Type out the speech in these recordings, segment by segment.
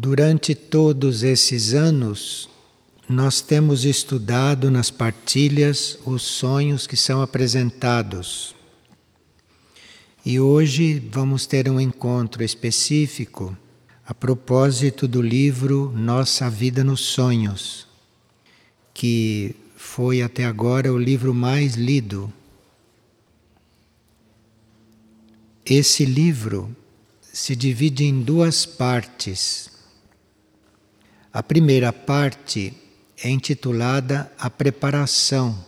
Durante todos esses anos, nós temos estudado nas partilhas os sonhos que são apresentados. E hoje vamos ter um encontro específico a propósito do livro Nossa Vida nos Sonhos, que foi até agora o livro mais lido. Esse livro se divide em duas partes. A primeira parte é intitulada A Preparação,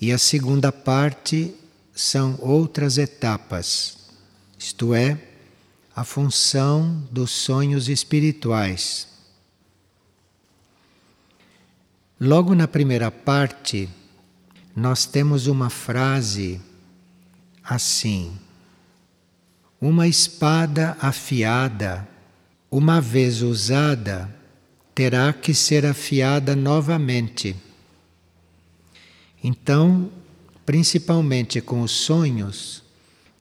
e a segunda parte são outras etapas, isto é, a função dos sonhos espirituais. Logo na primeira parte, nós temos uma frase assim: Uma espada afiada, uma vez usada, terá que ser afiada novamente. Então, principalmente com os sonhos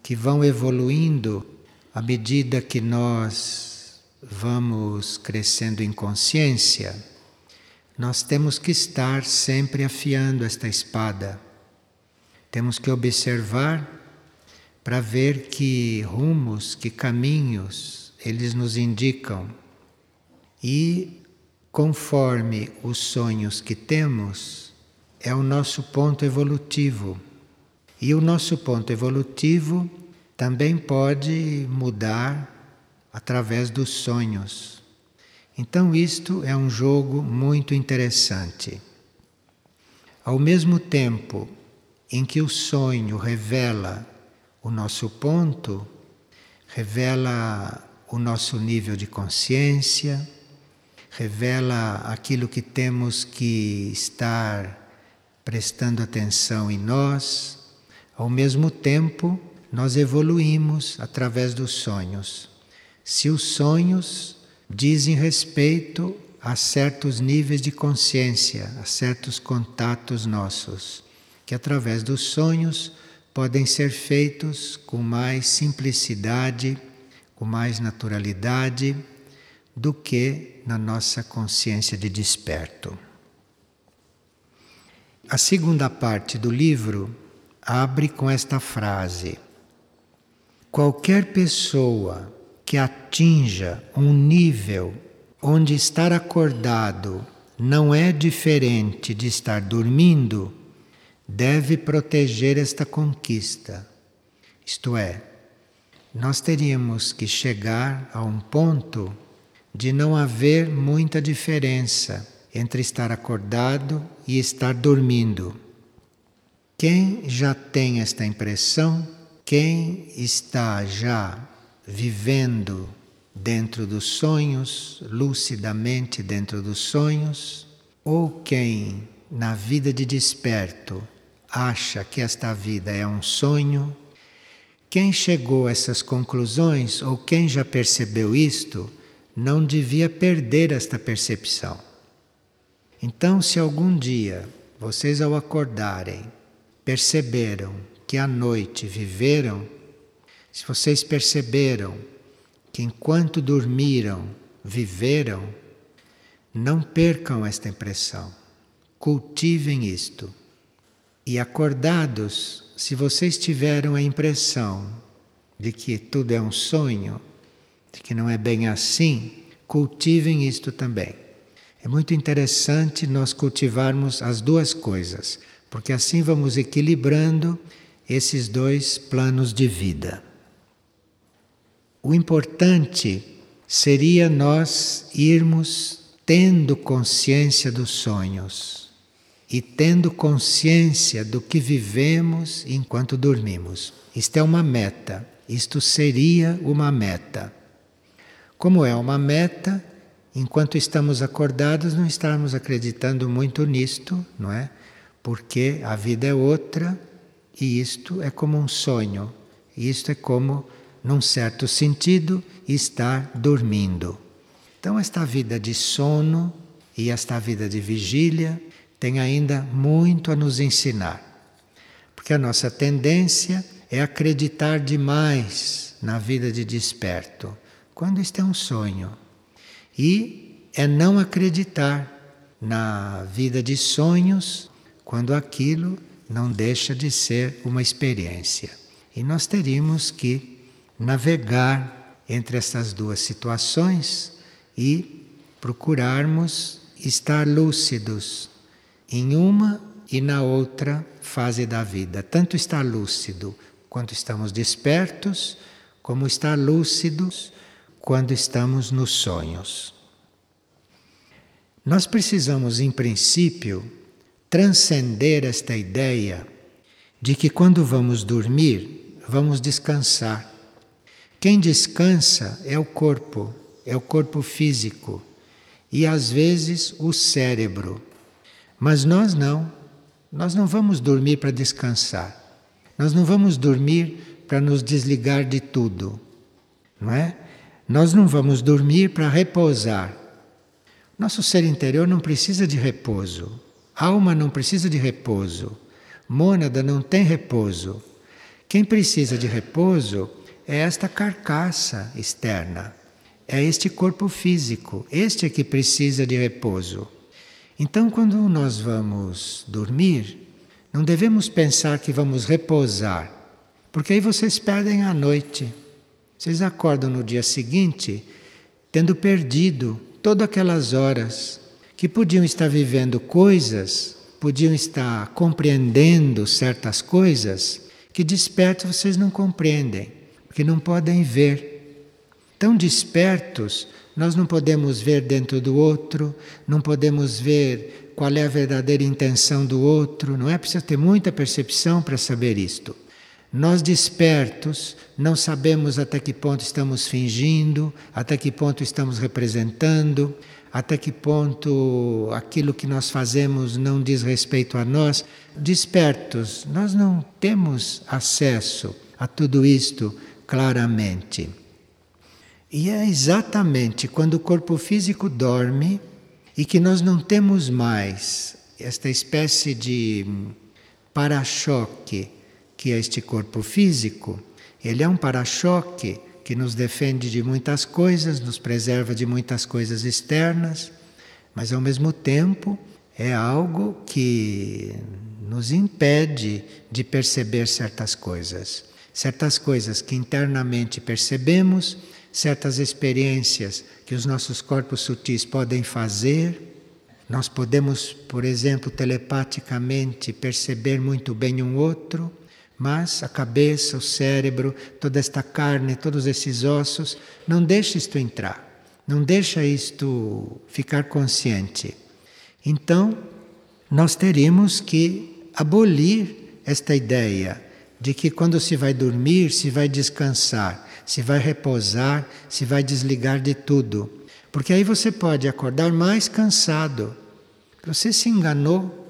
que vão evoluindo à medida que nós vamos crescendo em consciência, nós temos que estar sempre afiando esta espada. Temos que observar para ver que rumos, que caminhos eles nos indicam. E conforme os sonhos que temos, é o nosso ponto evolutivo. E o nosso ponto evolutivo também pode mudar através dos sonhos. Então, isto é um jogo muito interessante. Ao mesmo tempo em que o sonho revela o nosso ponto, revela o nosso nível de consciência, revela aquilo que temos que estar prestando atenção em nós, ao mesmo tempo nós evoluímos através dos sonhos. Se os sonhos dizem respeito a certos níveis de consciência, a certos contatos nossos, que através dos sonhos podem ser feitos com mais simplicidade, com mais naturalidade do que na nossa consciência de desperto. A segunda parte do livro abre com esta frase: Qualquer pessoa que atinja um nível onde estar acordado não é diferente de estar dormindo, deve proteger esta conquista. Isto é, nós teríamos que chegar a um ponto de não haver muita diferença entre estar acordado e estar dormindo. Quem já tem esta impressão, quem está já vivendo dentro dos sonhos, lucidamente dentro dos sonhos, ou quem na vida de desperto acha que esta vida é um sonho, quem chegou a essas conclusões ou quem já percebeu isto, não devia perder esta percepção. Então, se algum dia vocês, ao acordarem, perceberam que à noite viveram, se vocês perceberam que enquanto dormiram viveram, não percam esta impressão. Cultivem isto. E acordados, se vocês tiveram a impressão de que tudo é um sonho, de que não é bem assim, cultivem isto também. É muito interessante nós cultivarmos as duas coisas, porque assim vamos equilibrando esses dois planos de vida. O importante seria nós irmos tendo consciência dos sonhos e tendo consciência do que vivemos enquanto dormimos. Isto é uma meta, isto seria uma meta. Como é uma meta, enquanto estamos acordados, não estamos acreditando muito nisto, não é? Porque a vida é outra e isto é como um sonho. Isto é como, num certo sentido, estar dormindo. Então, esta vida de sono e esta vida de vigília tem ainda muito a nos ensinar. Porque a nossa tendência é acreditar demais na vida de desperto quando isto é um sonho. E é não acreditar na vida de sonhos quando aquilo não deixa de ser uma experiência. E nós teríamos que navegar entre essas duas situações e procurarmos estar lúcidos em uma e na outra fase da vida. Tanto estar lúcido quando estamos despertos, como estar lúcidos quando estamos nos sonhos. Nós precisamos, em princípio, transcender esta ideia de que quando vamos dormir, vamos descansar. Quem descansa é o corpo, é o corpo físico e às vezes o cérebro. Mas nós não. Nós não vamos dormir para descansar. Nós não vamos dormir para nos desligar de tudo. Não é? Nós não vamos dormir para repousar. Nosso ser interior não precisa de repouso. Alma não precisa de repouso. Mônada não tem repouso. Quem precisa de repouso é esta carcaça externa, é este corpo físico, este é que precisa de repouso. Então, quando nós vamos dormir, não devemos pensar que vamos repousar, porque aí vocês perdem a noite. Vocês acordam no dia seguinte tendo perdido todas aquelas horas que podiam estar vivendo coisas, podiam estar compreendendo certas coisas que despertos vocês não compreendem, porque não podem ver. Tão despertos, nós não podemos ver dentro do outro, não podemos ver qual é a verdadeira intenção do outro, não é? Precisa ter muita percepção para saber isto. Nós despertos não sabemos até que ponto estamos fingindo, até que ponto estamos representando, até que ponto aquilo que nós fazemos não diz respeito a nós. Despertos, nós não temos acesso a tudo isto claramente. E é exatamente quando o corpo físico dorme e que nós não temos mais esta espécie de para-choque que é este corpo físico, ele é um para-choque que nos defende de muitas coisas, nos preserva de muitas coisas externas, mas ao mesmo tempo é algo que nos impede de perceber certas coisas. Certas coisas que internamente percebemos, certas experiências que os nossos corpos sutis podem fazer. Nós podemos, por exemplo, telepaticamente perceber muito bem um outro mas a cabeça, o cérebro, toda esta carne, todos esses ossos, não deixa isto entrar, não deixa isto ficar consciente. Então, nós teríamos que abolir esta ideia de que quando se vai dormir, se vai descansar, se vai repousar, se vai desligar de tudo. Porque aí você pode acordar mais cansado. Você se enganou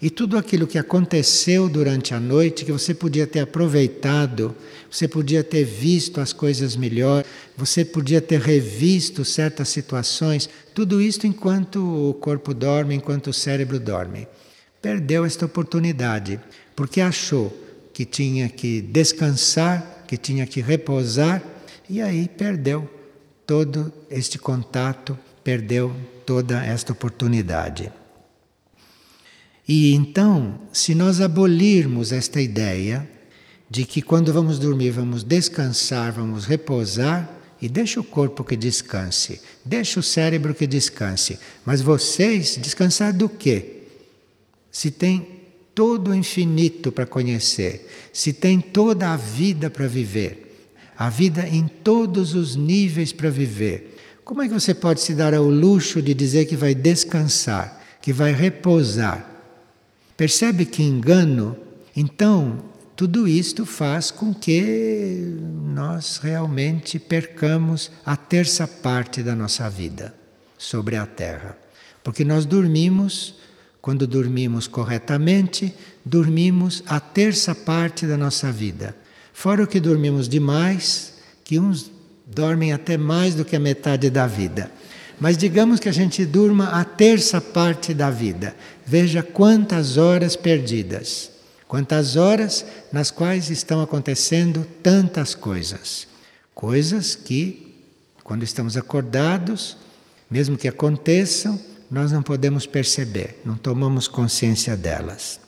e tudo aquilo que aconteceu durante a noite, que você podia ter aproveitado, você podia ter visto as coisas melhor, você podia ter revisto certas situações, tudo isso enquanto o corpo dorme, enquanto o cérebro dorme. Perdeu esta oportunidade, porque achou que tinha que descansar, que tinha que repousar, e aí perdeu todo este contato, perdeu toda esta oportunidade. E então, se nós abolirmos esta ideia de que quando vamos dormir vamos descansar, vamos repousar, e deixa o corpo que descanse, deixa o cérebro que descanse, mas vocês descansar do quê? Se tem todo o infinito para conhecer, se tem toda a vida para viver, a vida em todos os níveis para viver, como é que você pode se dar ao luxo de dizer que vai descansar, que vai repousar? Percebe que engano? Então, tudo isto faz com que nós realmente percamos a terça parte da nossa vida sobre a Terra. Porque nós dormimos, quando dormimos corretamente, dormimos a terça parte da nossa vida. Fora o que dormimos demais, que uns dormem até mais do que a metade da vida. Mas digamos que a gente durma a terça parte da vida. Veja quantas horas perdidas. Quantas horas nas quais estão acontecendo tantas coisas. Coisas que, quando estamos acordados, mesmo que aconteçam, nós não podemos perceber, não tomamos consciência delas.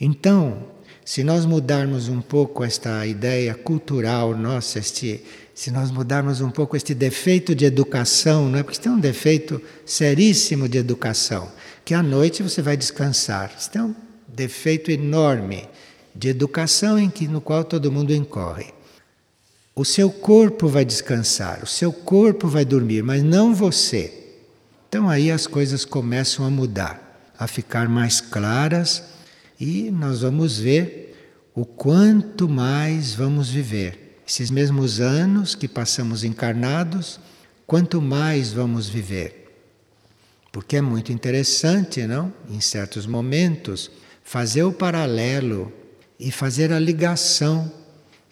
Então, se nós mudarmos um pouco esta ideia cultural nossa, este, se nós mudarmos um pouco este defeito de educação, não é? porque tem um defeito seríssimo de educação, que à noite você vai descansar. Isso tem um defeito enorme de educação em que no qual todo mundo incorre. O seu corpo vai descansar, o seu corpo vai dormir, mas não você. Então aí as coisas começam a mudar, a ficar mais claras e nós vamos ver o quanto mais vamos viver. Esses mesmos anos que passamos encarnados, quanto mais vamos viver. Porque é muito interessante, não? Em certos momentos, fazer o paralelo e fazer a ligação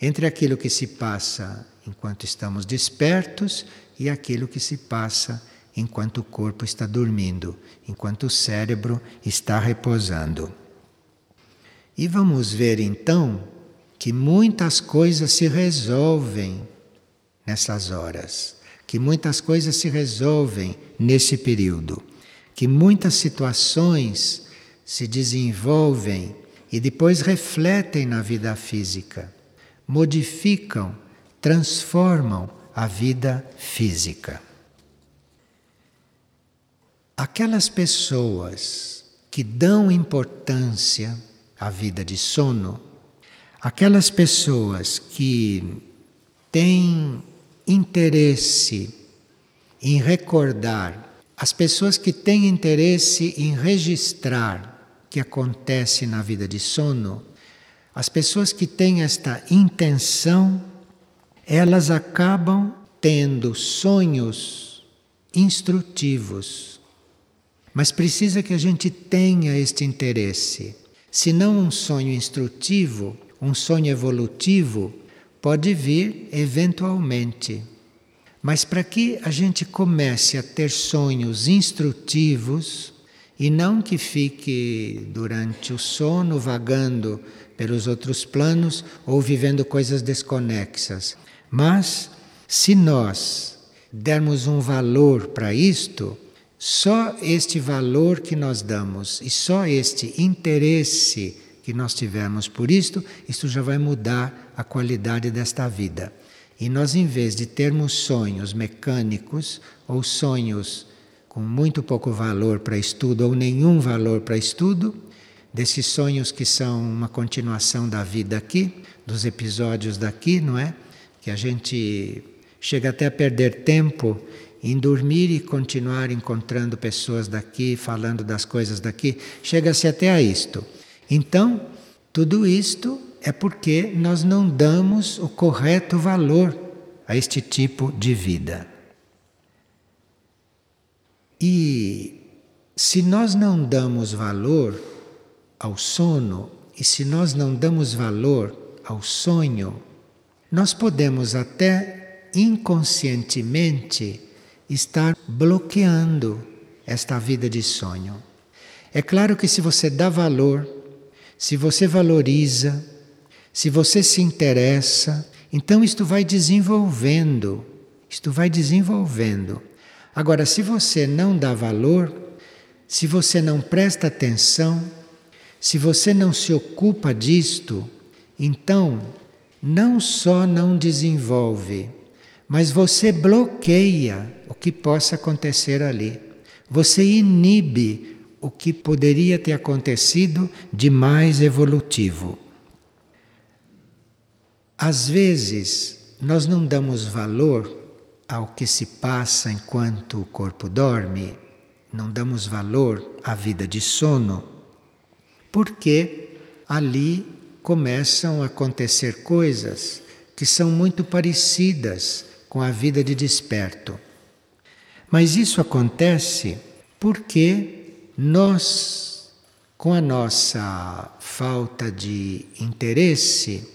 entre aquilo que se passa enquanto estamos despertos e aquilo que se passa enquanto o corpo está dormindo, enquanto o cérebro está repousando. E vamos ver então que muitas coisas se resolvem nessas horas, que muitas coisas se resolvem nesse período, que muitas situações se desenvolvem e depois refletem na vida física, modificam, transformam a vida física. Aquelas pessoas que dão importância à vida de sono, aquelas pessoas que têm interesse em recordar, as pessoas que têm interesse em registrar o que acontece na vida de sono, as pessoas que têm esta intenção, elas acabam tendo sonhos instrutivos mas precisa que a gente tenha este interesse. Se não um sonho instrutivo, um sonho evolutivo, pode vir eventualmente. Mas para que a gente comece a ter sonhos instrutivos e não que fique durante o sono vagando pelos outros planos ou vivendo coisas desconexas. Mas se nós dermos um valor para isto, só este valor que nós damos e só este interesse que nós tivermos por isto, isto já vai mudar a qualidade desta vida. E nós, em vez de termos sonhos mecânicos ou sonhos com muito pouco valor para estudo ou nenhum valor para estudo, desses sonhos que são uma continuação da vida aqui, dos episódios daqui, não é? Que a gente chega até a perder tempo em dormir e continuar encontrando pessoas daqui, falando das coisas daqui, chega-se até a isto. Então, tudo isto é porque nós não damos o correto valor a este tipo de vida. E se nós não damos valor ao sono e se nós não damos valor ao sonho, nós podemos até inconscientemente estar bloqueando esta vida de sonho. É claro que se você dá valor, se você valoriza, se você se interessa, então isto vai desenvolvendo, isto vai desenvolvendo. Agora, se você não dá valor, se você não presta atenção, se você não se ocupa disto, então não só não desenvolve, mas você bloqueia que possa acontecer ali. Você inibe o que poderia ter acontecido de mais evolutivo. Às vezes, nós não damos valor ao que se passa enquanto o corpo dorme, não damos valor à vida de sono, porque ali começam a acontecer coisas que são muito parecidas com a vida de desperto. Mas isso acontece porque nós, com a nossa falta de interesse,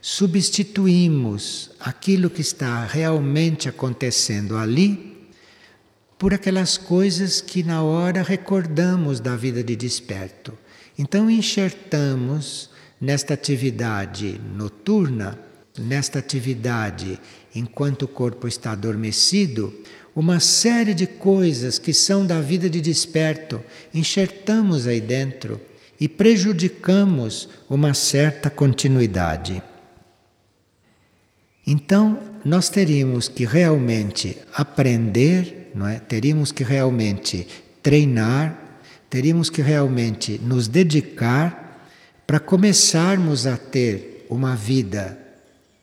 substituímos aquilo que está realmente acontecendo ali por aquelas coisas que na hora recordamos da vida de desperto. Então enxertamos nesta atividade noturna nesta atividade enquanto o corpo está adormecido, uma série de coisas que são da vida de desperto, enxertamos aí dentro e prejudicamos uma certa continuidade. Então, nós teríamos que realmente aprender, não é? Teríamos que realmente treinar, teríamos que realmente nos dedicar para começarmos a ter uma vida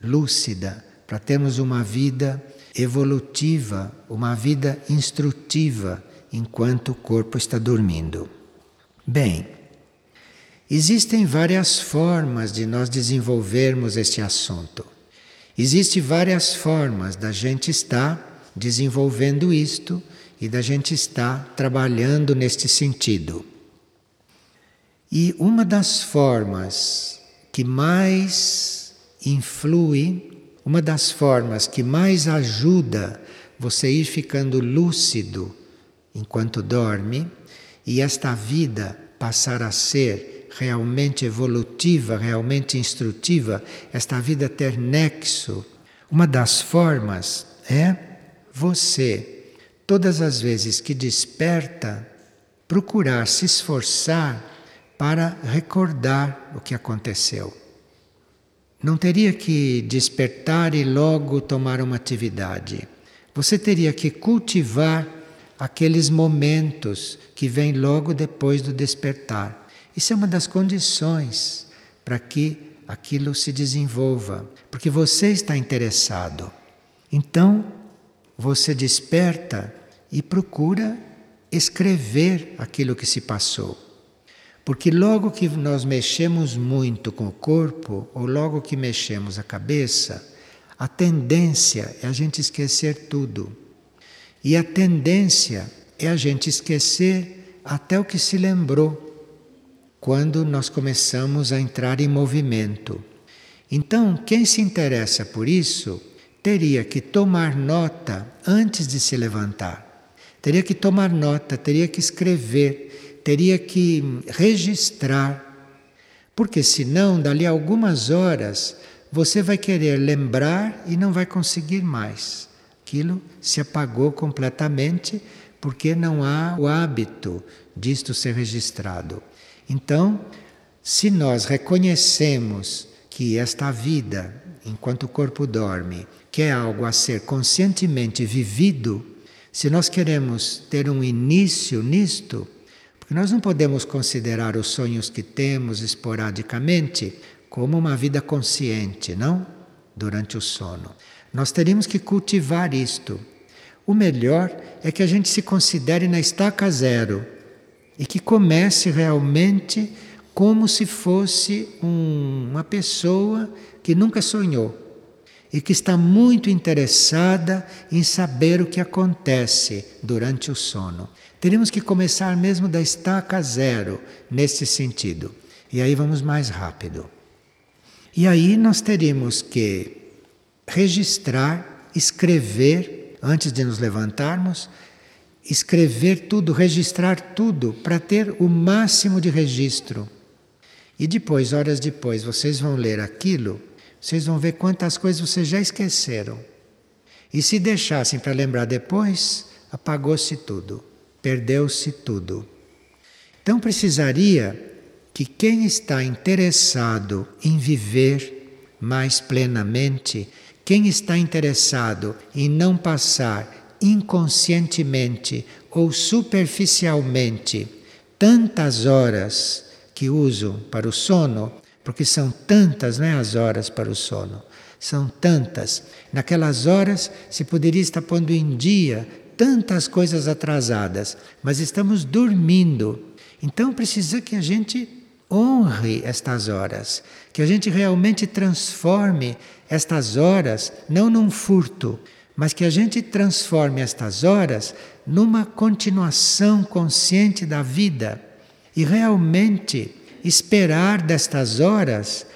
lúcida, para termos uma vida evolutiva, uma vida instrutiva enquanto o corpo está dormindo. Bem, existem várias formas de nós desenvolvermos este assunto. Existem várias formas da gente estar desenvolvendo isto e da gente estar trabalhando neste sentido. E uma das formas que mais influi uma das formas que mais ajuda você ir ficando lúcido enquanto dorme e esta vida passar a ser realmente evolutiva, realmente instrutiva, esta vida ter nexo, uma das formas é você, todas as vezes que desperta, procurar se esforçar para recordar o que aconteceu. Não teria que despertar e logo tomar uma atividade. Você teria que cultivar aqueles momentos que vêm logo depois do despertar. Isso é uma das condições para que aquilo se desenvolva, porque você está interessado. Então, você desperta e procura escrever aquilo que se passou. Porque logo que nós mexemos muito com o corpo, ou logo que mexemos a cabeça, a tendência é a gente esquecer tudo. E a tendência é a gente esquecer até o que se lembrou quando nós começamos a entrar em movimento. Então, quem se interessa por isso teria que tomar nota antes de se levantar. Teria que tomar nota, teria que escrever teria que registrar, porque senão, dali a algumas horas, você vai querer lembrar e não vai conseguir mais. Aquilo se apagou completamente porque não há o hábito disto ser registrado. Então, se nós reconhecemos que esta vida, enquanto o corpo dorme, que é algo a ser conscientemente vivido, se nós queremos ter um início nisto, nós não podemos considerar os sonhos que temos esporadicamente como uma vida consciente, não? Durante o sono. Nós teríamos que cultivar isto. O melhor é que a gente se considere na estaca zero e que comece realmente como se fosse um, uma pessoa que nunca sonhou e que está muito interessada em saber o que acontece durante o sono. Teríamos que começar mesmo da estaca zero nesse sentido. E aí vamos mais rápido. E aí nós teríamos que registrar, escrever, antes de nos levantarmos, escrever tudo, registrar tudo, para ter o máximo de registro. E depois, horas depois, vocês vão ler aquilo, vocês vão ver quantas coisas vocês já esqueceram. E se deixassem para lembrar depois, apagou-se tudo perdeu-se tudo. Então precisaria que quem está interessado em viver mais plenamente, quem está interessado em não passar inconscientemente ou superficialmente tantas horas que uso para o sono, porque são tantas né, as horas para o sono, são tantas. Naquelas horas se poderia estar pondo em dia tantas coisas atrasadas, mas estamos dormindo. Então precisa que a gente honre estas horas, que a gente realmente transforme estas horas não num furto, mas que a gente transforme estas horas numa continuação consciente da vida e realmente esperar destas horas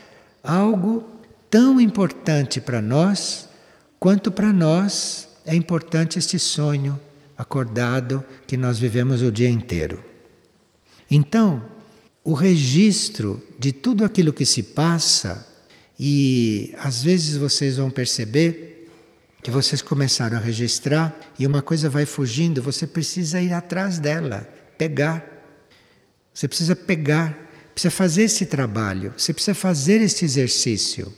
algo tão importante para nós quanto para nós é importante este sonho acordado que nós vivemos o dia inteiro. Então, o registro de tudo aquilo que se passa E às vezes vocês vão perceber que vocês começaram a registrar e uma coisa vai fugindo, você precisa ir atrás dela, pegar. Você precisa pegar, precisa fazer esse trabalho, você precisa fazer esse exercício.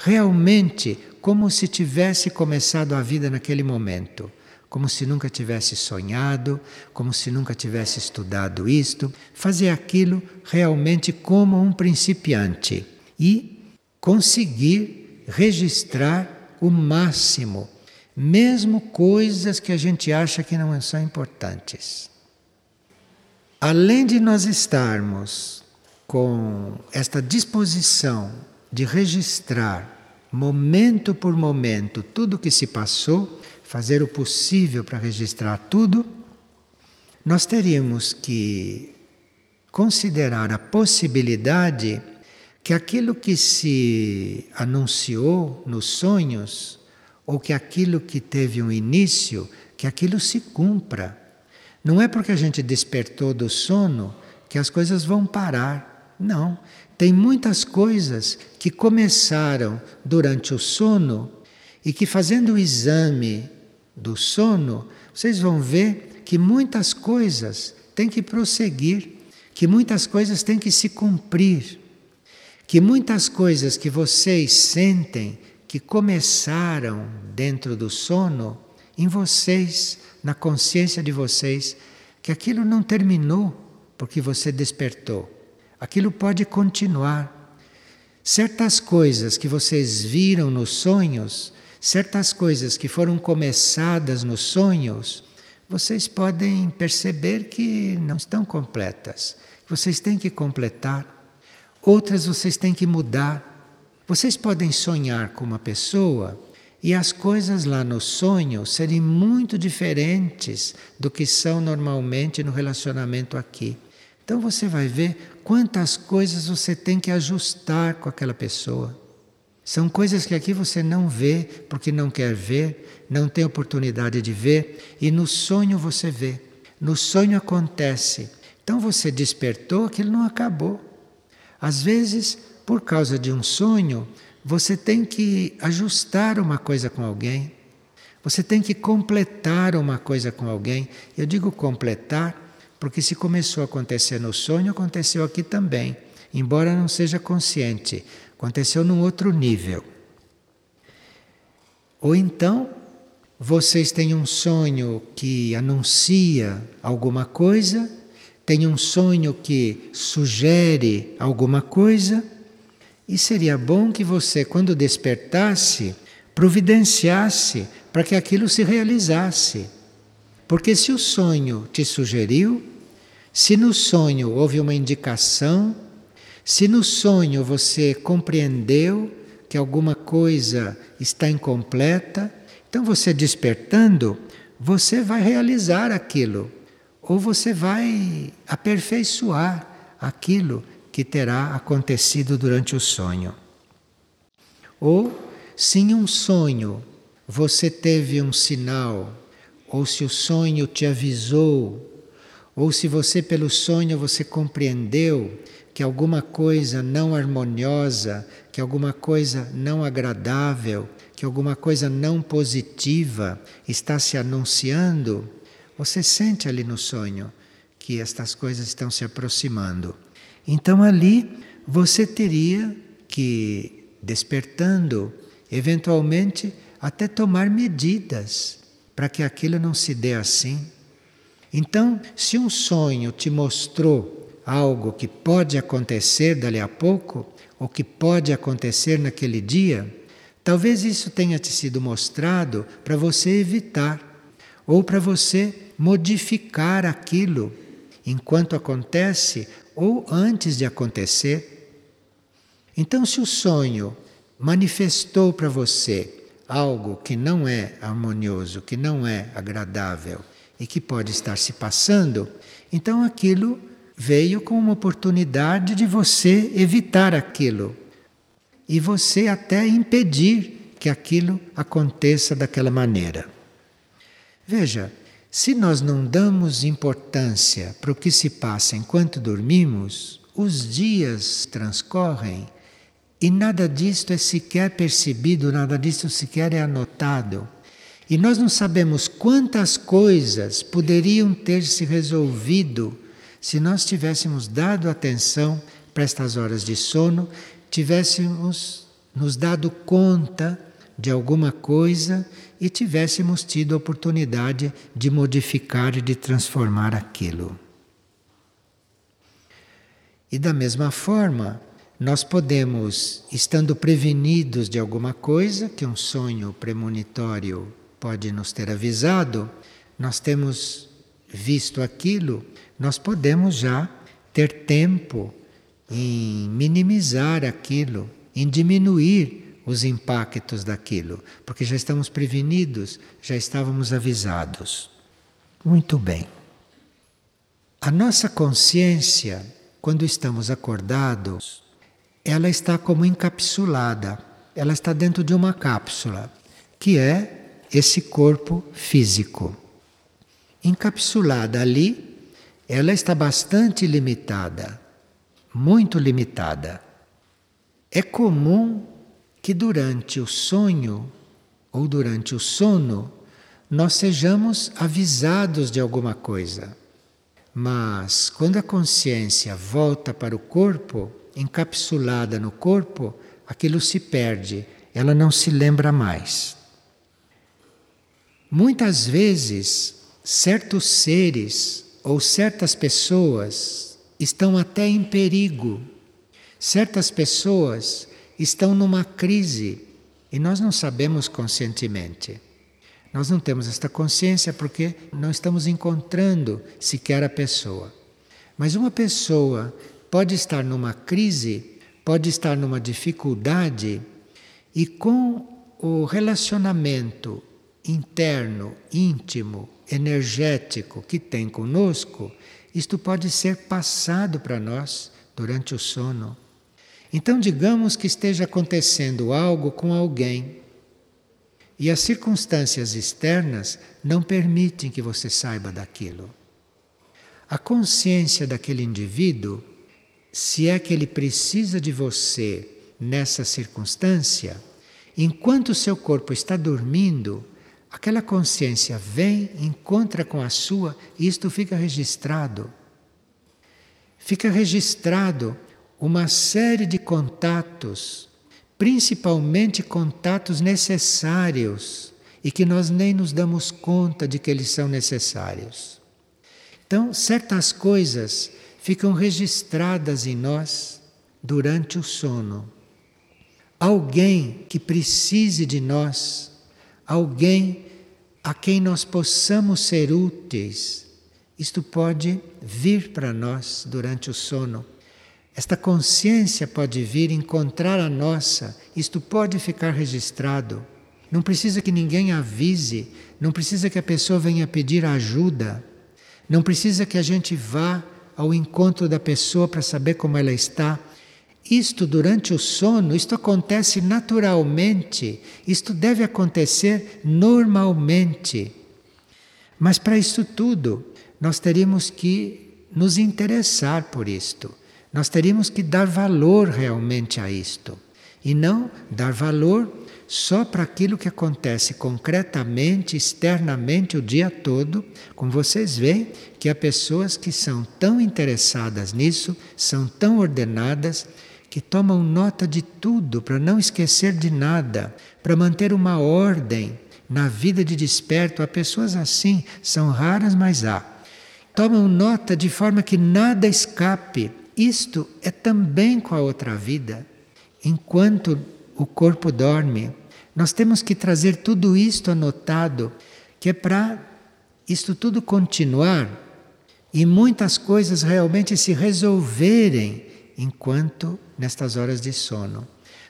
Realmente como se tivesse começado a vida naquele momento como se nunca tivesse sonhado, como se nunca tivesse estudado isto, fazer aquilo realmente como um principiante e conseguir registrar o máximo, mesmo coisas que a gente acha que não são importantes. Além de nós estarmos com esta disposição de registrar momento por momento tudo o que se passou, fazer o possível para registrar tudo, nós teríamos que considerar a possibilidade que aquilo que se anunciou nos sonhos, ou que aquilo que teve um início, que aquilo se cumpra. Não é porque a gente despertou do sono que as coisas vão parar. Não. Tem muitas coisas que começaram durante o sono e que, fazendo o exame do sono, vocês vão ver que muitas coisas têm que prosseguir, que muitas coisas têm que se cumprir, que muitas coisas que vocês sentem que começaram dentro do sono, em vocês, na consciência de vocês, que aquilo não terminou porque você despertou. Aquilo pode continuar. Certas coisas que vocês viram nos sonhos certas coisas que foram começadas nos sonhos, vocês podem perceber que não estão completas. Vocês têm que completar. Outras vocês têm que mudar. Vocês podem sonhar com uma pessoa e as coisas lá no sonho serem muito diferentes do que são normalmente no relacionamento aqui. Então você vai ver quantas coisas você tem que ajustar com aquela pessoa. São coisas que aqui você não vê porque não quer ver, não tem oportunidade de ver, e no sonho você vê. No sonho acontece. Então você despertou, aquilo não acabou. Às vezes, por causa de um sonho, você tem que ajustar uma coisa com alguém. Você tem que completar uma coisa com alguém. Eu digo completar porque se começou a acontecer no sonho, aconteceu aqui também, embora não seja consciente. Aconteceu num outro nível. Ou então, vocês têm um sonho que anuncia alguma coisa, têm um sonho que sugere alguma coisa, e seria bom que você, quando despertasse, providenciasse para que aquilo se realizasse. Porque se o sonho te sugeriu, se no sonho houve uma indicação, se no sonho você compreendeu que alguma coisa está incompleta, então você despertando, você vai realizar aquilo, ou você vai aperfeiçoar aquilo que terá acontecido durante o sonho. Ou se em um sonho você teve um sinal, ou se o sonho te avisou, ou se você pelo sonho você compreendeu que alguma coisa não harmoniosa, que alguma coisa não agradável, que alguma coisa não positiva está se anunciando, você sente ali no sonho que estas coisas estão se aproximando. Então ali você teria que, despertando, eventualmente até tomar medidas para que aquilo não se dê assim. Então, se um sonho te mostrou algo que pode acontecer dali a pouco, ou que pode acontecer naquele dia, talvez isso tenha te sido mostrado para você evitar, ou para você modificar aquilo enquanto acontece ou antes de acontecer. Então, se o sonho manifestou para você algo que não é harmonioso, que não é agradável e que pode estar se passando, então aquilo veio com uma oportunidade de você evitar aquilo e você até impedir que aquilo aconteça daquela maneira. Veja, se nós não damos importância para o que se passa enquanto dormimos, os dias transcorrem E nada disto é sequer percebido, nada disto sequer é anotado. E nós não sabemos quantas coisas poderiam ter se resolvido se nós tivéssemos dado atenção para estas horas de sono, tivéssemos nos dado conta de alguma coisa e tivéssemos tido a oportunidade de modificar e de transformar aquilo. E da mesma forma, nós podemos, estando prevenidos de alguma coisa, que um sonho premonitório pode nos ter avisado, nós temos visto aquilo, nós podemos já ter tempo em minimizar aquilo, em diminuir os impactos daquilo, porque já estamos prevenidos, já estávamos avisados. Muito bem. A nossa consciência, quando estamos acordados, ela está como encapsulada, ela está dentro de uma cápsula, que é esse corpo físico. Encapsulada ali, ela está bastante limitada muito limitada. É comum que durante o sonho ou durante o sono nós sejamos avisados de alguma coisa. Mas quando a consciência volta para o corpo, encapsulada no corpo, aquilo se perde, ela não se lembra mais. Muitas vezes, certos seres ou certas pessoas estão até em perigo. Certas pessoas estão numa crise e nós não sabemos conscientemente. Nós não temos esta consciência porque não estamos encontrando sequer a pessoa. Mas uma pessoa pode estar numa crise, pode estar numa dificuldade e com o relacionamento interno, íntimo, energético que tem conosco, isto pode ser passado para nós durante o sono. Então, digamos que esteja acontecendo algo com alguém e as circunstâncias externas não permitem que você saiba daquilo. A consciência daquele indivíduo, se é que ele precisa de você nessa circunstância, enquanto o seu corpo está dormindo, Aquela consciência vem, encontra com a sua e isto fica registrado. Fica registrado uma série de contatos, principalmente contatos necessários e que nós nem nos damos conta de que eles são necessários. Então, certas coisas ficam registradas em nós durante o sono. Alguém que precise de nós alguém a quem nós possamos ser úteis. Isto pode vir para nós durante o sono. Esta consciência pode vir encontrar a nossa, isto pode ficar registrado. Não precisa que ninguém avise, não precisa que a pessoa venha pedir ajuda, não precisa que a gente vá ao encontro da pessoa para saber como ela está. Isto durante o sono, isto acontece naturalmente, isto deve acontecer normalmente. Mas para isso tudo, nós teríamos que nos interessar por isto. Nós teríamos que dar valor realmente a isto. E não dar valor só para aquilo que acontece concretamente, externamente o dia todo, como vocês veem que há pessoas que são tão interessadas nisso, são tão ordenadas, que tomam nota de tudo para não esquecer de nada, para manter uma ordem na vida de desperto. Há pessoas assim, são raras, mas há. Tomam nota de forma que nada escape. Isto é também com a outra vida. Enquanto o corpo dorme, nós temos que trazer tudo isto anotado, que é para isto tudo continuar e muitas coisas realmente se resolverem enquanto nestas horas de sono.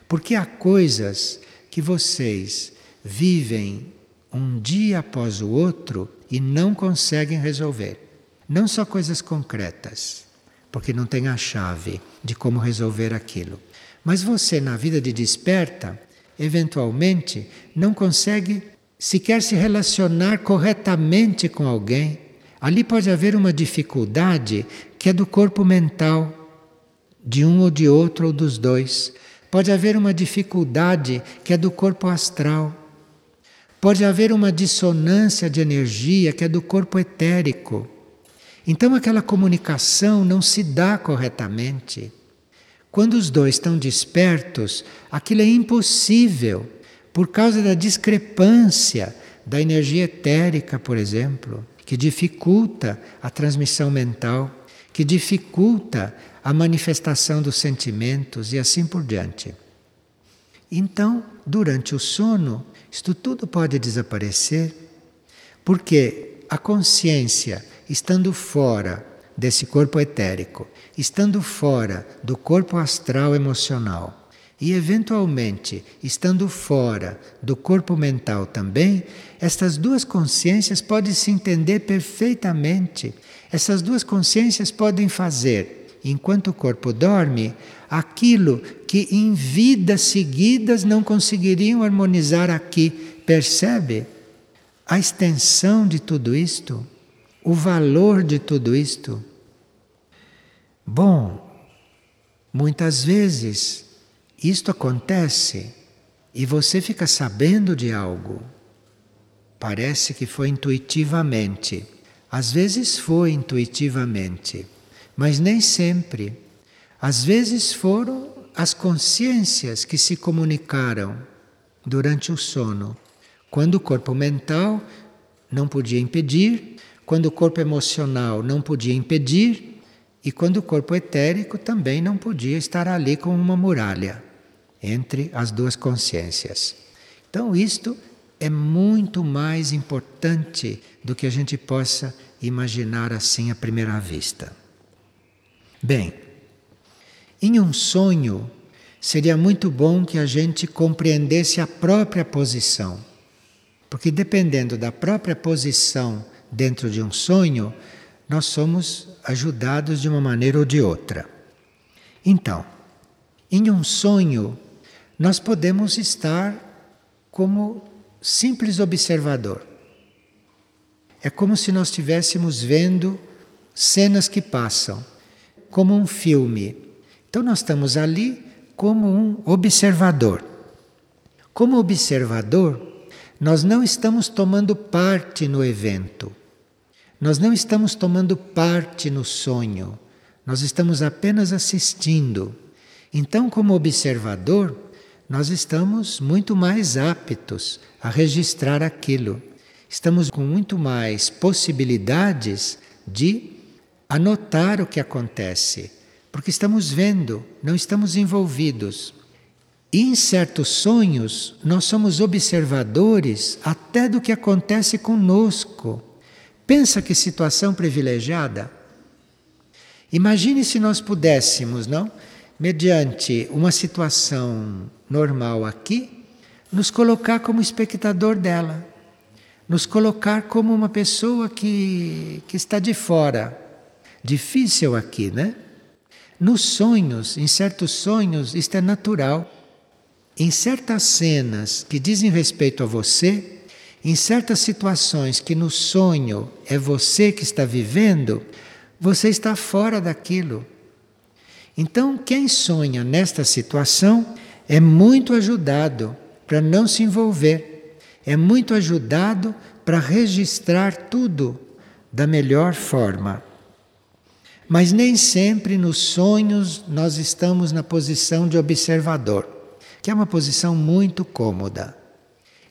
Porque há coisas que vocês vivem um dia após o outro e não conseguem resolver. Não só coisas concretas, porque não tem a chave de como resolver aquilo. Mas você, na vida de desperta, eventualmente não consegue sequer se relacionar corretamente com alguém. Ali pode haver uma dificuldade que é do corpo mental de um ou de outro ou dos dois. Pode haver uma dificuldade que é do corpo astral. Pode haver uma dissonância de energia que é do corpo etérico. Então aquela comunicação não se dá corretamente. Quando os dois estão despertos, aquilo é impossível por causa da discrepância da energia etérica, por exemplo, que dificulta a transmissão mental, que dificulta a manifestação dos sentimentos e assim por diante. Então, durante o sono, isto tudo pode desaparecer, porque a consciência, estando fora desse corpo etérico, estando fora do corpo astral emocional e, eventualmente, estando fora do corpo mental também, estas duas consciências podem se entender perfeitamente. Essas duas consciências podem fazer, enquanto o corpo dorme, aquilo que em vidas seguidas não conseguiriam harmonizar aqui. Percebe a extensão de tudo isto? O valor de tudo isto? Bom, muitas vezes isto acontece e você fica sabendo de algo. Parece que foi intuitivamente. Às vezes foi intuitivamente, mas nem sempre. Às vezes foram as consciências que se comunicaram durante o sono, quando o corpo mental não podia impedir, quando o corpo emocional não podia impedir e quando o corpo etérico também não podia estar ali como uma muralha entre as duas consciências. Então, isto é muito mais importante do que a gente possa imaginar assim à primeira vista. Bem, em um sonho, seria muito bom que a gente compreendesse a própria posição. Porque dependendo da própria posição dentro de um sonho, nós somos ajudados de uma maneira ou de outra. Então, em um sonho, nós podemos estar como simples observador. É como se nós estivéssemos vendo cenas que passam, como um filme. Então, nós estamos ali como um observador. Como observador, nós não estamos tomando parte no evento. Nós não estamos tomando parte no sonho, nós estamos apenas assistindo. Então, como observador, nós estamos muito mais aptos a registrar aquilo. Estamos com muito mais possibilidades de anotar o que acontece, porque estamos vendo, não estamos envolvidos. E em certos sonhos, nós somos observadores até do que acontece conosco. Pensa que situação privilegiada. Imagine se nós pudéssemos, não, mediante uma situação normal aqui, nos colocar como espectador dela, nos colocar como uma pessoa que, que está de fora. Difícil aqui, né? Nos sonhos, em certos sonhos, isto é natural. Em certas cenas que dizem respeito a você, em certas situações que no sonho é você que está vivendo, você está fora daquilo. Então, quem sonha nesta situação é muito ajudado para não se envolver, é muito ajudado para registrar tudo da melhor forma. Mas nem sempre nos sonhos nós estamos na posição de observador, que é uma posição muito cômoda.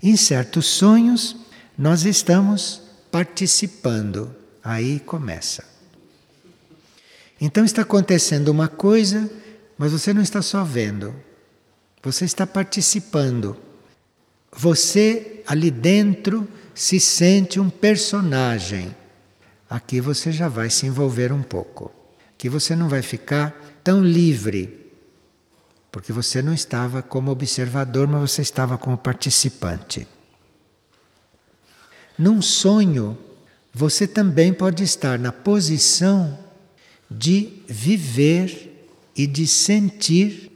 Em certos sonhos, nós estamos participando. Aí começa. Então está acontecendo uma coisa, mas você não está só vendo, você está participando. Você ali dentro se sente um personagem. Aqui você já vai se envolver um pouco. Aqui você não vai ficar tão livre porque você não estava como observador, mas você estava como participante. Num sonho, você também pode estar na posição de viver e de sentir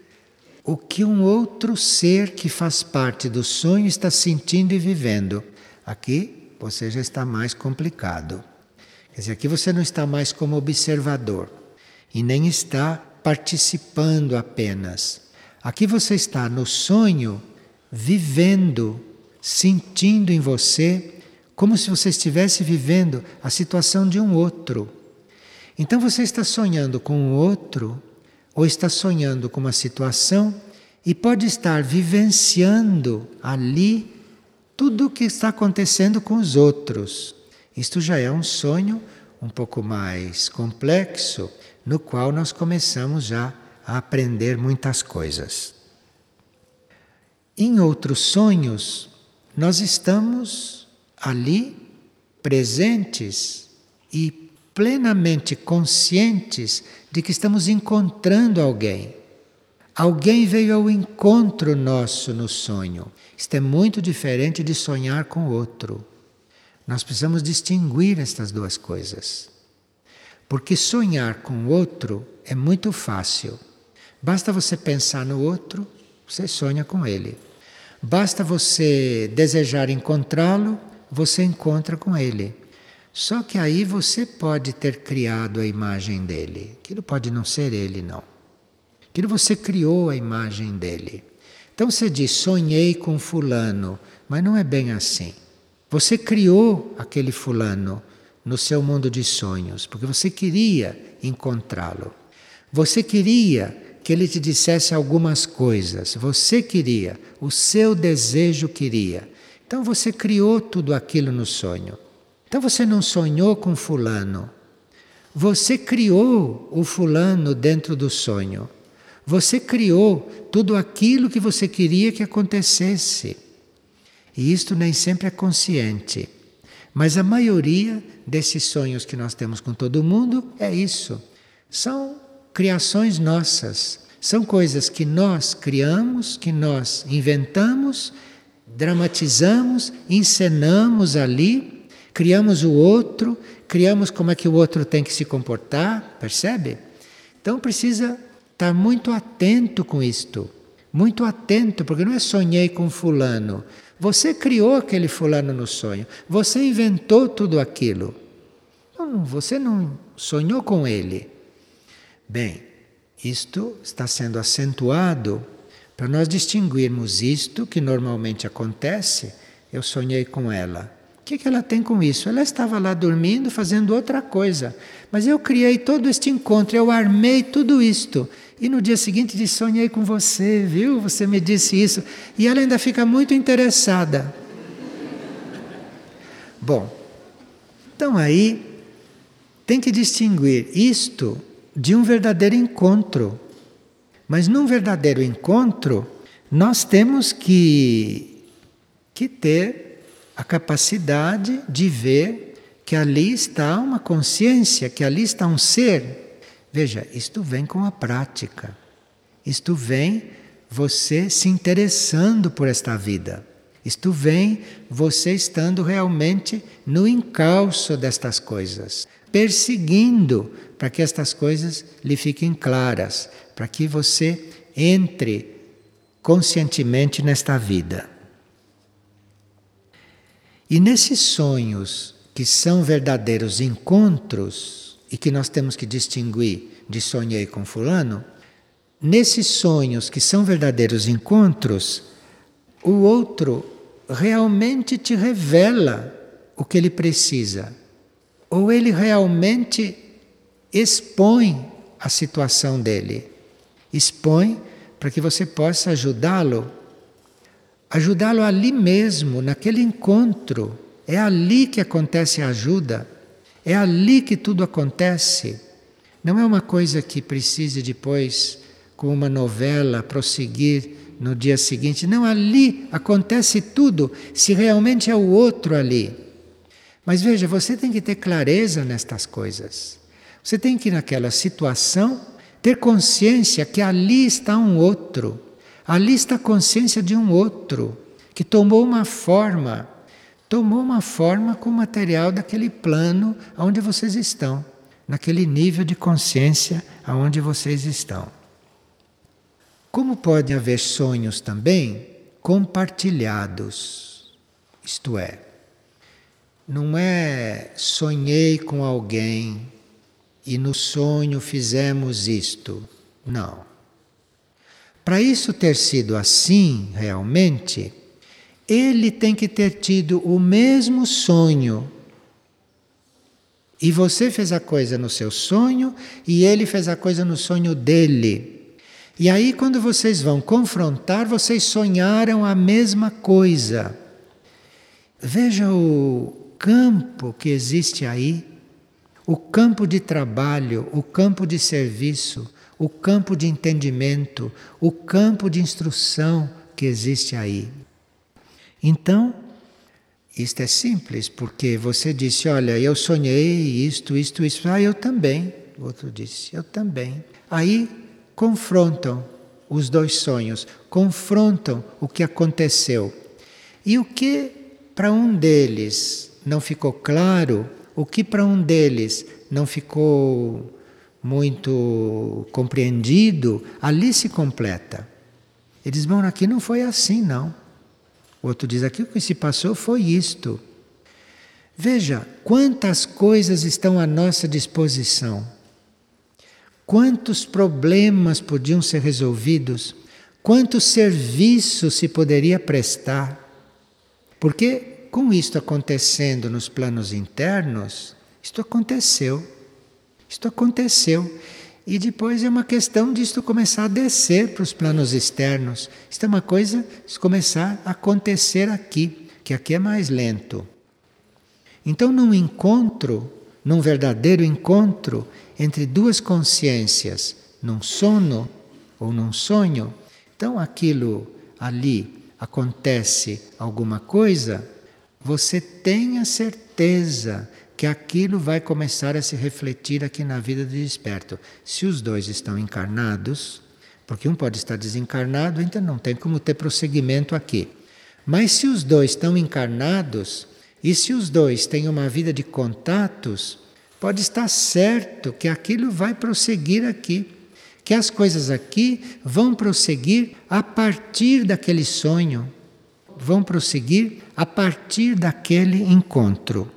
o que um outro ser que faz parte do sonho está sentindo e vivendo. Aqui você já está mais complicado. Quer dizer, aqui você não está mais como observador e nem está participando apenas. Aqui você está no sonho, vivendo, sentindo em você, como se você estivesse vivendo a situação de um outro. Então você está sonhando com o outro, ou está sonhando com uma situação, e pode estar vivenciando ali tudo o que está acontecendo com os outros. Isto já é um sonho um pouco mais complexo, no qual nós começamos já a aprender muitas coisas. Em outros sonhos, nós estamos ali presentes e plenamente conscientes de que estamos encontrando alguém. Alguém veio ao encontro nosso no sonho. Isto é muito diferente de sonhar com outro. Nós precisamos distinguir estas duas coisas. Porque sonhar com outro é muito fácil. Basta você pensar no outro, você sonha com ele. Basta você desejar encontrá-lo, você encontra com ele. Só que aí você pode ter criado a imagem dele. Aquilo pode não ser ele, não. Aquilo você criou a imagem dele. Então você diz: sonhei com Fulano, mas não é bem assim. Você criou aquele Fulano no seu mundo de sonhos, porque você queria encontrá-lo. Você queria que ele te dissesse algumas coisas, você queria, o seu desejo queria. Então você criou tudo aquilo no sonho. Então você não sonhou com Fulano. Você criou o Fulano dentro do sonho. Você criou tudo aquilo que você queria que acontecesse. E isto nem sempre é consciente. Mas a maioria desses sonhos que nós temos com todo mundo é isso. São criações nossas. São coisas que nós criamos, que nós inventamos, dramatizamos, encenamos ali, criamos o outro, criamos como é que o outro tem que se comportar, percebe? Então precisa estar muito atento com isto. Muito atento, porque não é sonhei com fulano. Você criou aquele fulano no sonho. Você inventou tudo aquilo. Não, você não sonhou com ele. Bem, isto está sendo acentuado para nós distinguirmos isto que normalmente acontece. Eu sonhei com ela. O que, que ela tem com isso? Ela estava lá dormindo, fazendo outra coisa. Mas eu criei todo este encontro, eu armei tudo isto. E no dia seguinte disse: Sonhei com você, viu? Você me disse isso. E ela ainda fica muito interessada. Bom, então aí tem que distinguir isto de um verdadeiro encontro. Mas num verdadeiro encontro, nós temos que, que ter a capacidade de ver que ali está uma consciência, que ali está um ser Veja, isto vem com a prática. Isto vem você se interessando por esta vida. Isto vem você estando realmente no encalço destas coisas, perseguindo para que estas coisas lhe fiquem claras, para que você entre conscientemente nesta vida. E nesses sonhos que são verdadeiros encontros, e que nós temos que distinguir de sonhei com fulano, nesses sonhos que são verdadeiros encontros, o outro realmente te revela o que ele precisa, ou ele realmente expõe a situação dele, expõe para que você possa ajudá-lo, ajudá-lo ali mesmo, naquele encontro. É ali que acontece a ajuda. É ali que tudo acontece. Não é uma coisa que precise depois, como uma novela, prosseguir no dia seguinte. Não, ali acontece tudo, se realmente é o outro ali. Mas veja, você tem que ter clareza nestas coisas. Você tem que, naquela situação, ter consciência que ali está um outro. Ali está a consciência de um outro, que tomou uma forma tomou uma forma com o material daquele plano onde vocês estão, naquele nível de consciência aonde vocês estão. Como podem haver sonhos também compartilhados? Isto é, não é sonhei com alguém e no sonho fizemos isto. Não. para isso ter sido assim realmente, ele tem que ter tido o mesmo sonho. E você fez a coisa no seu sonho e ele fez a coisa no sonho dele. E aí, quando vocês vão confrontar, vocês sonharam a mesma coisa. Veja o campo que existe aí, o campo de trabalho, o campo de serviço, o campo de entendimento, o campo de instrução que existe aí. Então, isto é simples, porque você disse: Olha, eu sonhei isto, isto, isso. Ah, eu também. O outro disse: Eu também. Aí confrontam os dois sonhos, confrontam o que aconteceu. E o que para um deles não ficou claro, o que para um deles não ficou muito compreendido, ali se completa. Eles vão aqui não foi assim, não. O outro diz aqui o que se passou foi isto. Veja quantas coisas estão à nossa disposição. Quantos problemas podiam ser resolvidos? Quantos serviços se poderia prestar? Porque com isto acontecendo nos planos internos, isto aconteceu. Isto aconteceu. E depois é uma questão disto começar a descer para os planos externos. Isto é uma coisa de começar a acontecer aqui, que aqui é mais lento. Então, num encontro, num verdadeiro encontro, entre duas consciências, num sono ou num sonho, então aquilo ali acontece alguma coisa, você tenha certeza que aquilo vai começar a se refletir aqui na vida do desperto. Se os dois estão encarnados, porque um pode estar desencarnado, então não tem como ter prosseguimento aqui. Mas se os dois estão encarnados, e se os dois têm uma vida de contatos, pode estar certo que aquilo vai prosseguir aqui, que as coisas aqui vão prosseguir a partir daquele sonho, vão prosseguir a partir daquele encontro.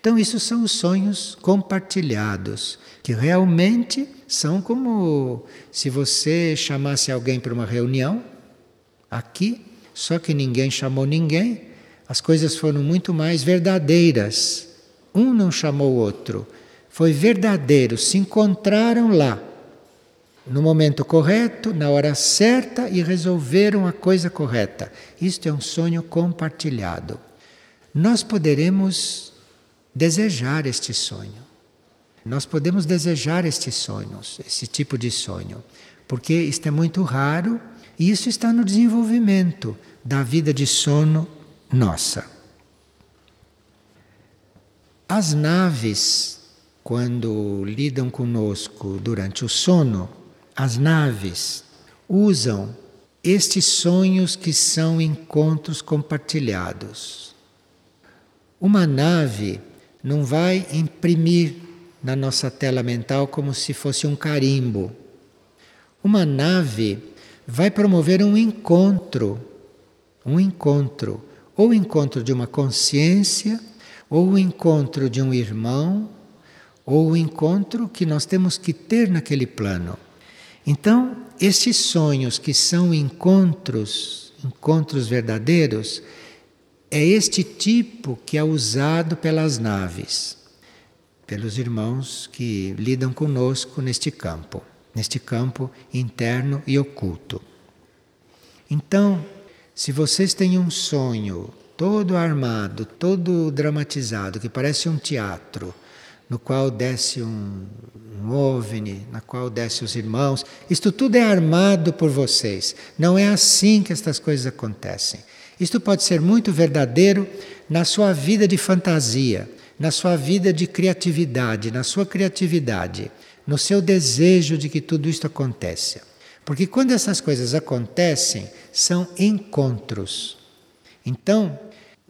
Então, isso são os sonhos compartilhados, que realmente são como se você chamasse alguém para uma reunião, aqui, só que ninguém chamou ninguém, as coisas foram muito mais verdadeiras um não chamou o outro. Foi verdadeiro, se encontraram lá, no momento correto, na hora certa e resolveram a coisa correta. Isto é um sonho compartilhado. Nós poderemos desejar este sonho. Nós podemos desejar estes sonhos, esse tipo de sonho, porque isto é muito raro e isso está no desenvolvimento da vida de sono nossa. As naves, quando lidam conosco durante o sono, as naves usam estes sonhos que são encontros compartilhados. Uma nave não vai imprimir na nossa tela mental como se fosse um carimbo. Uma nave vai promover um encontro, um encontro, ou encontro de uma consciência ou o encontro de um irmão, ou o encontro que nós temos que ter naquele plano. Então, esses sonhos que são encontros, encontros verdadeiros, é este tipo que é usado pelas naves, pelos irmãos que lidam conosco neste campo, neste campo interno e oculto. Então, se vocês têm um sonho todo armado, todo dramatizado, que parece um teatro, no qual desce um, um ovni, na qual desce os irmãos. Isto tudo é armado por vocês. Não é assim que estas coisas acontecem. Isto pode ser muito verdadeiro na sua vida de fantasia, na sua vida de criatividade, na sua criatividade, no seu desejo de que tudo isto aconteça. Porque quando essas coisas acontecem, são encontros. Então,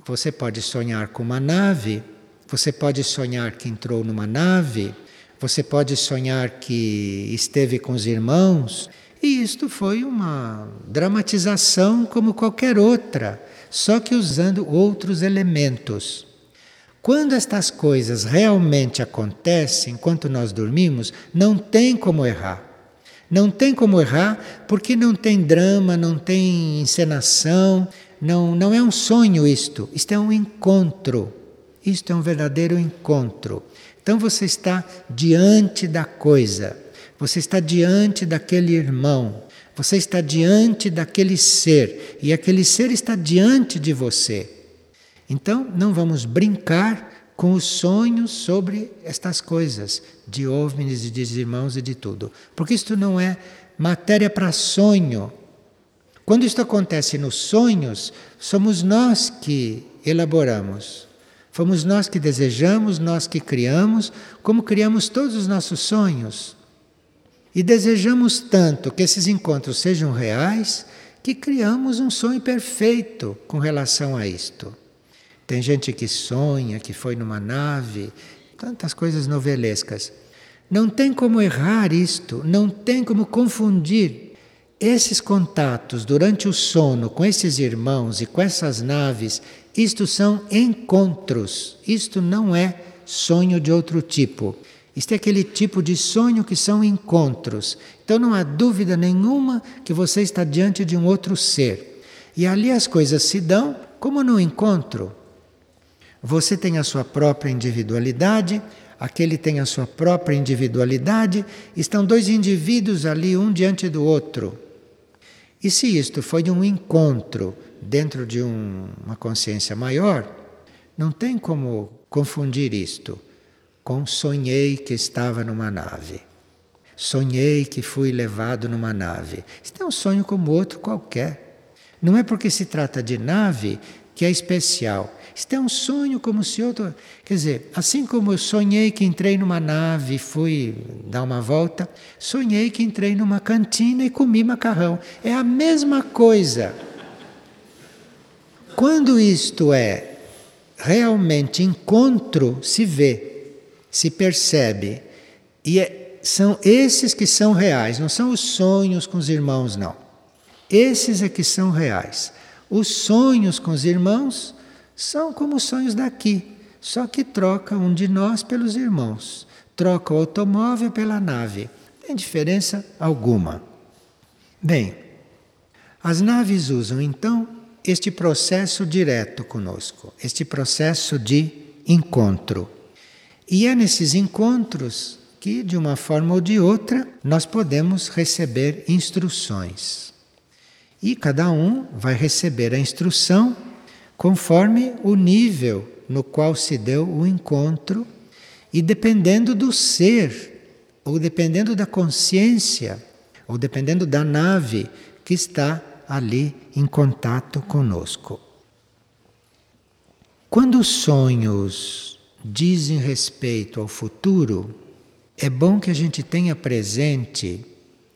você pode sonhar com uma nave, você pode sonhar que entrou numa nave, você pode sonhar que esteve com os irmãos, e isto foi uma dramatização como qualquer outra, só que usando outros elementos. Quando estas coisas realmente acontecem, enquanto nós dormimos, não tem como errar. Não tem como errar, porque não tem drama, não tem encenação, não, não é um sonho isto, isto é um encontro. Isto é um verdadeiro encontro. Então você está diante da coisa, você está diante daquele irmão, você está diante daquele ser e aquele ser está diante de você. Então não vamos brincar com os sonhos sobre estas coisas, de OVNIs e de irmãos e de tudo, porque isto não é matéria para sonho. Quando isto acontece nos sonhos, somos nós que elaboramos. Fomos nós que desejamos, nós que criamos, como criamos todos os nossos sonhos. E desejamos tanto que esses encontros sejam reais que criamos um sonho perfeito com relação a isto. Tem gente que sonha que foi numa nave, tantas coisas novelescas. Não tem como errar isto, não tem como confundir esses contatos durante o sono com esses irmãos e com essas naves. Isto são encontros, isto não é sonho de outro tipo. Isto é aquele tipo de sonho que são encontros. Então não há dúvida nenhuma que você está diante de um outro ser. E ali as coisas se dão como no encontro. Você tem a sua própria individualidade, aquele tem a sua própria individualidade, estão dois indivíduos ali, um diante do outro. E se isto foi um encontro dentro de um, uma consciência maior, não tem como confundir isto com sonhei que estava numa nave. Sonhei que fui levado numa nave. Isto é um sonho como outro qualquer. Não é porque se trata de nave que é especial. Isto é um sonho como se outro. Quer dizer, assim como eu sonhei que entrei numa nave e fui dar uma volta, sonhei que entrei numa cantina e comi macarrão. É a mesma coisa. Quando isto é realmente encontro, se vê, se percebe. E é, são esses que são reais, não são os sonhos com os irmãos, não. Esses é que são reais. Os sonhos com os irmãos são como os sonhos daqui, só que troca um de nós pelos irmãos, troca o automóvel pela nave. Não tem diferença alguma. Bem, as naves usam então este processo direto conosco, este processo de encontro. E é nesses encontros que, de uma forma ou de outra, nós podemos receber instruções. E cada um vai receber a instrução conforme o nível no qual se deu o encontro e dependendo do ser, ou dependendo da consciência, ou dependendo da nave que está ali em contato conosco. Quando os sonhos dizem respeito ao futuro, é bom que a gente tenha presente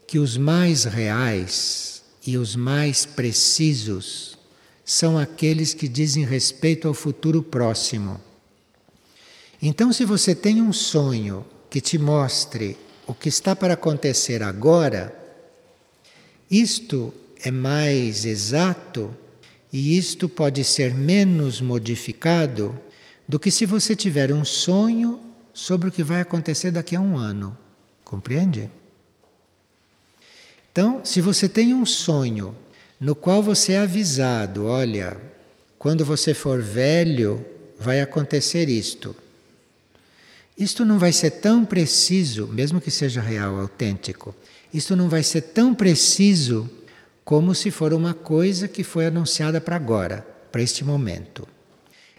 que os mais reais e os mais precisos são aqueles que dizem respeito ao futuro próximo. Então, se você tem um sonho que te mostre o que está para acontecer agora, isto é mais exato e isto pode ser menos modificado do que se você tiver um sonho sobre o que vai acontecer daqui a um ano. Compreende? Então, se você tem um sonho no qual você é avisado: olha, quando você for velho, vai acontecer isto. Isto não vai ser tão preciso, mesmo que seja real, autêntico, isto não vai ser tão preciso como se for uma coisa que foi anunciada para agora, para este momento.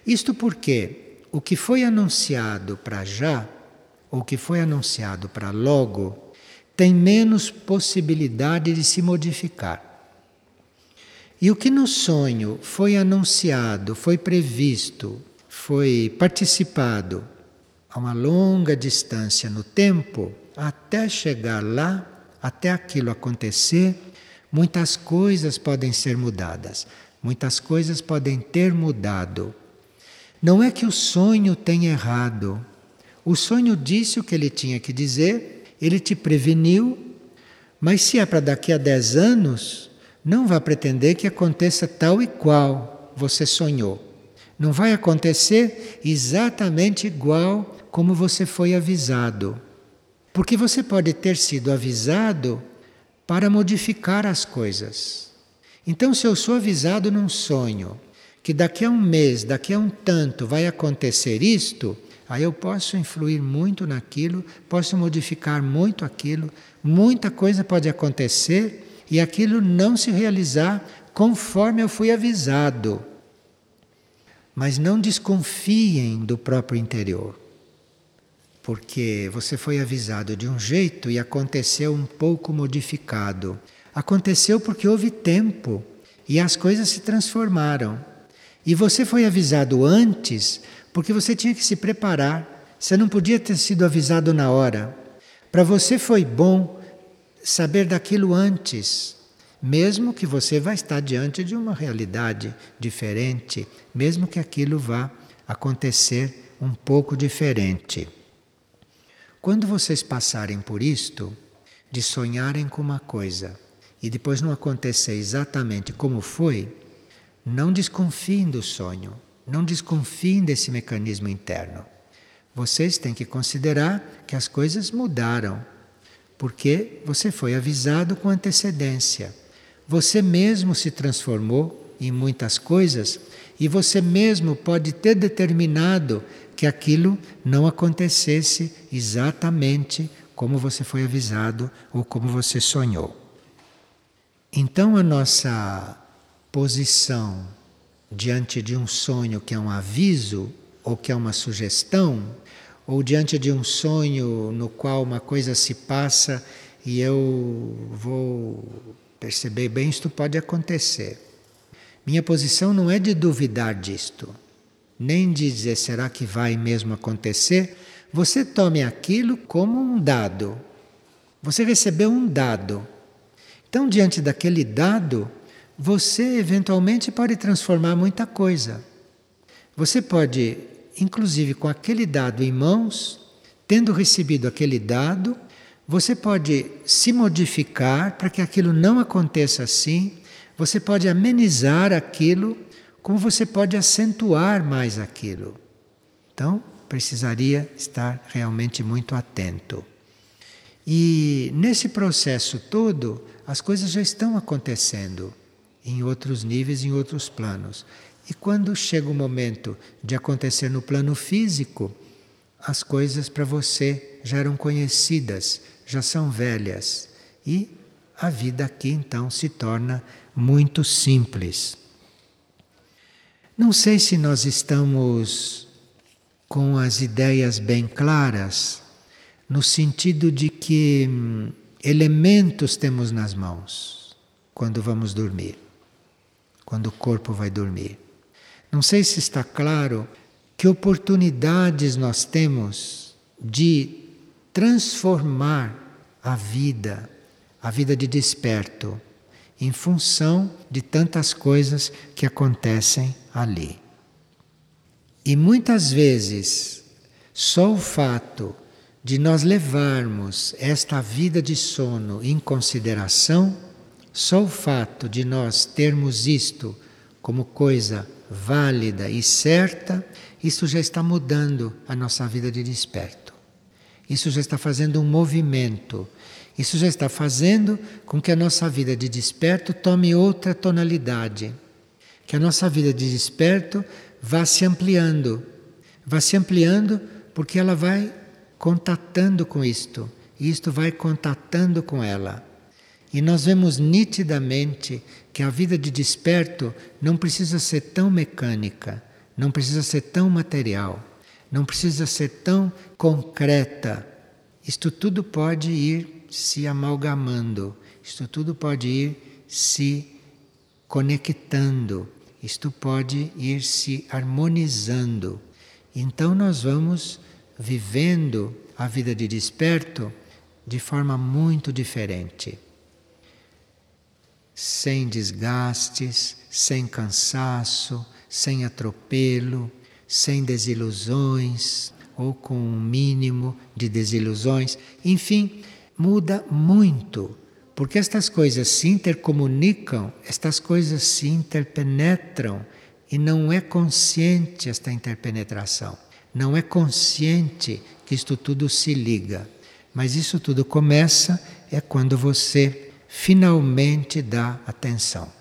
Isto porque o que foi anunciado para já, ou que foi anunciado para logo, tem menos possibilidade de se modificar. E o que no sonho foi anunciado, foi previsto, foi participado a uma longa distância no tempo, até chegar lá, até aquilo acontecer, muitas coisas podem ser mudadas, muitas coisas podem ter mudado. Não é que o sonho tenha errado. O sonho disse o que ele tinha que dizer, ele te preveniu, mas se é para daqui a 10 anos, não vá pretender que aconteça tal e qual você sonhou. Não vai acontecer exatamente igual como você foi avisado. Porque você pode ter sido avisado para modificar as coisas. Então, se eu sou avisado num sonho que daqui a um mês, daqui a um tanto vai acontecer isto, aí eu posso influir muito naquilo, posso modificar muito aquilo, muita coisa pode acontecer e aquilo não se realizar conforme eu fui avisado. Mas não desconfiem do próprio interior, porque você foi avisado de um jeito e aconteceu um pouco modificado. Aconteceu porque houve tempo e as coisas se transformaram. E você foi avisado antes porque você tinha que se preparar. Você não podia ter sido avisado na hora. Para você foi bom saber daquilo antes, mesmo que você vai estar diante de uma realidade diferente, mesmo que aquilo vá acontecer um pouco diferente. Quando vocês passarem por isto, de sonharem com uma coisa e depois não acontecer exatamente como foi, não desconfiem do sonho, não desconfiem desse mecanismo interno. Vocês têm que considerar que as coisas mudaram, porque você foi avisado com antecedência. Você mesmo se transformou em muitas coisas e você mesmo pode ter determinado que aquilo não acontecesse exatamente como você foi avisado ou como você sonhou. Então a nossa posição diante de um sonho que é um aviso ou que é uma sugestão, ou diante de um sonho no qual uma coisa se passa e eu vou perceber bem, isto pode acontecer. Minha posição não é de duvidar disto, nem de dizer será que vai mesmo acontecer. Você tome aquilo como um dado. Você recebeu um dado. Então, diante daquele dado, você eventualmente pode transformar muita coisa. Você pode, inclusive com aquele dado em mãos, tendo recebido aquele dado, você pode se modificar para que aquilo não aconteça assim, você pode amenizar aquilo, como você pode acentuar mais aquilo. Então, precisaria estar realmente muito atento. E nesse processo todo, as coisas já estão acontecendo em outros níveis, em outros planos. E quando chega o momento de acontecer no plano físico, as coisas para você já eram conhecidas, já são velhas. E a vida aqui então se torna muito simples. Não sei se nós estamos com as ideias bem claras, no sentido de que hum, elementos temos nas mãos quando vamos dormir quando o corpo vai dormir. Não sei se está claro que oportunidades nós temos de transformar a vida, a vida de desperto, em função de tantas coisas que acontecem ali. E muitas vezes, só o fato de nós levarmos esta vida de sono em consideração só o fato de nós termos isto como coisa válida e certa, isso já está mudando a nossa vida de desperto. Isso já está fazendo um movimento. Isso já está fazendo com que a nossa vida de desperto tome outra tonalidade. Que a nossa vida de desperto vá se ampliando. Vá se ampliando porque ela vai contatando com isto. E isto vai contatando com ela. E nós vemos nitidamente que a vida de desperto não precisa ser tão mecânica, não precisa ser tão material, não precisa ser tão concreta. Isto tudo pode ir se amalgamando, isto tudo pode ir se conectando, isto pode ir se harmonizando. Então nós vamos vivendo a vida de desperto de forma muito diferente sem desgastes, sem cansaço, sem atropelo, sem desilusões ou com um mínimo de desilusões. Enfim, muda muito, porque estas coisas se intercomunicam, estas coisas se interpenetram e não é consciente esta interpenetração. Não é consciente que isto tudo se liga. Mas isso tudo começa é quando você finalmente dá atenção.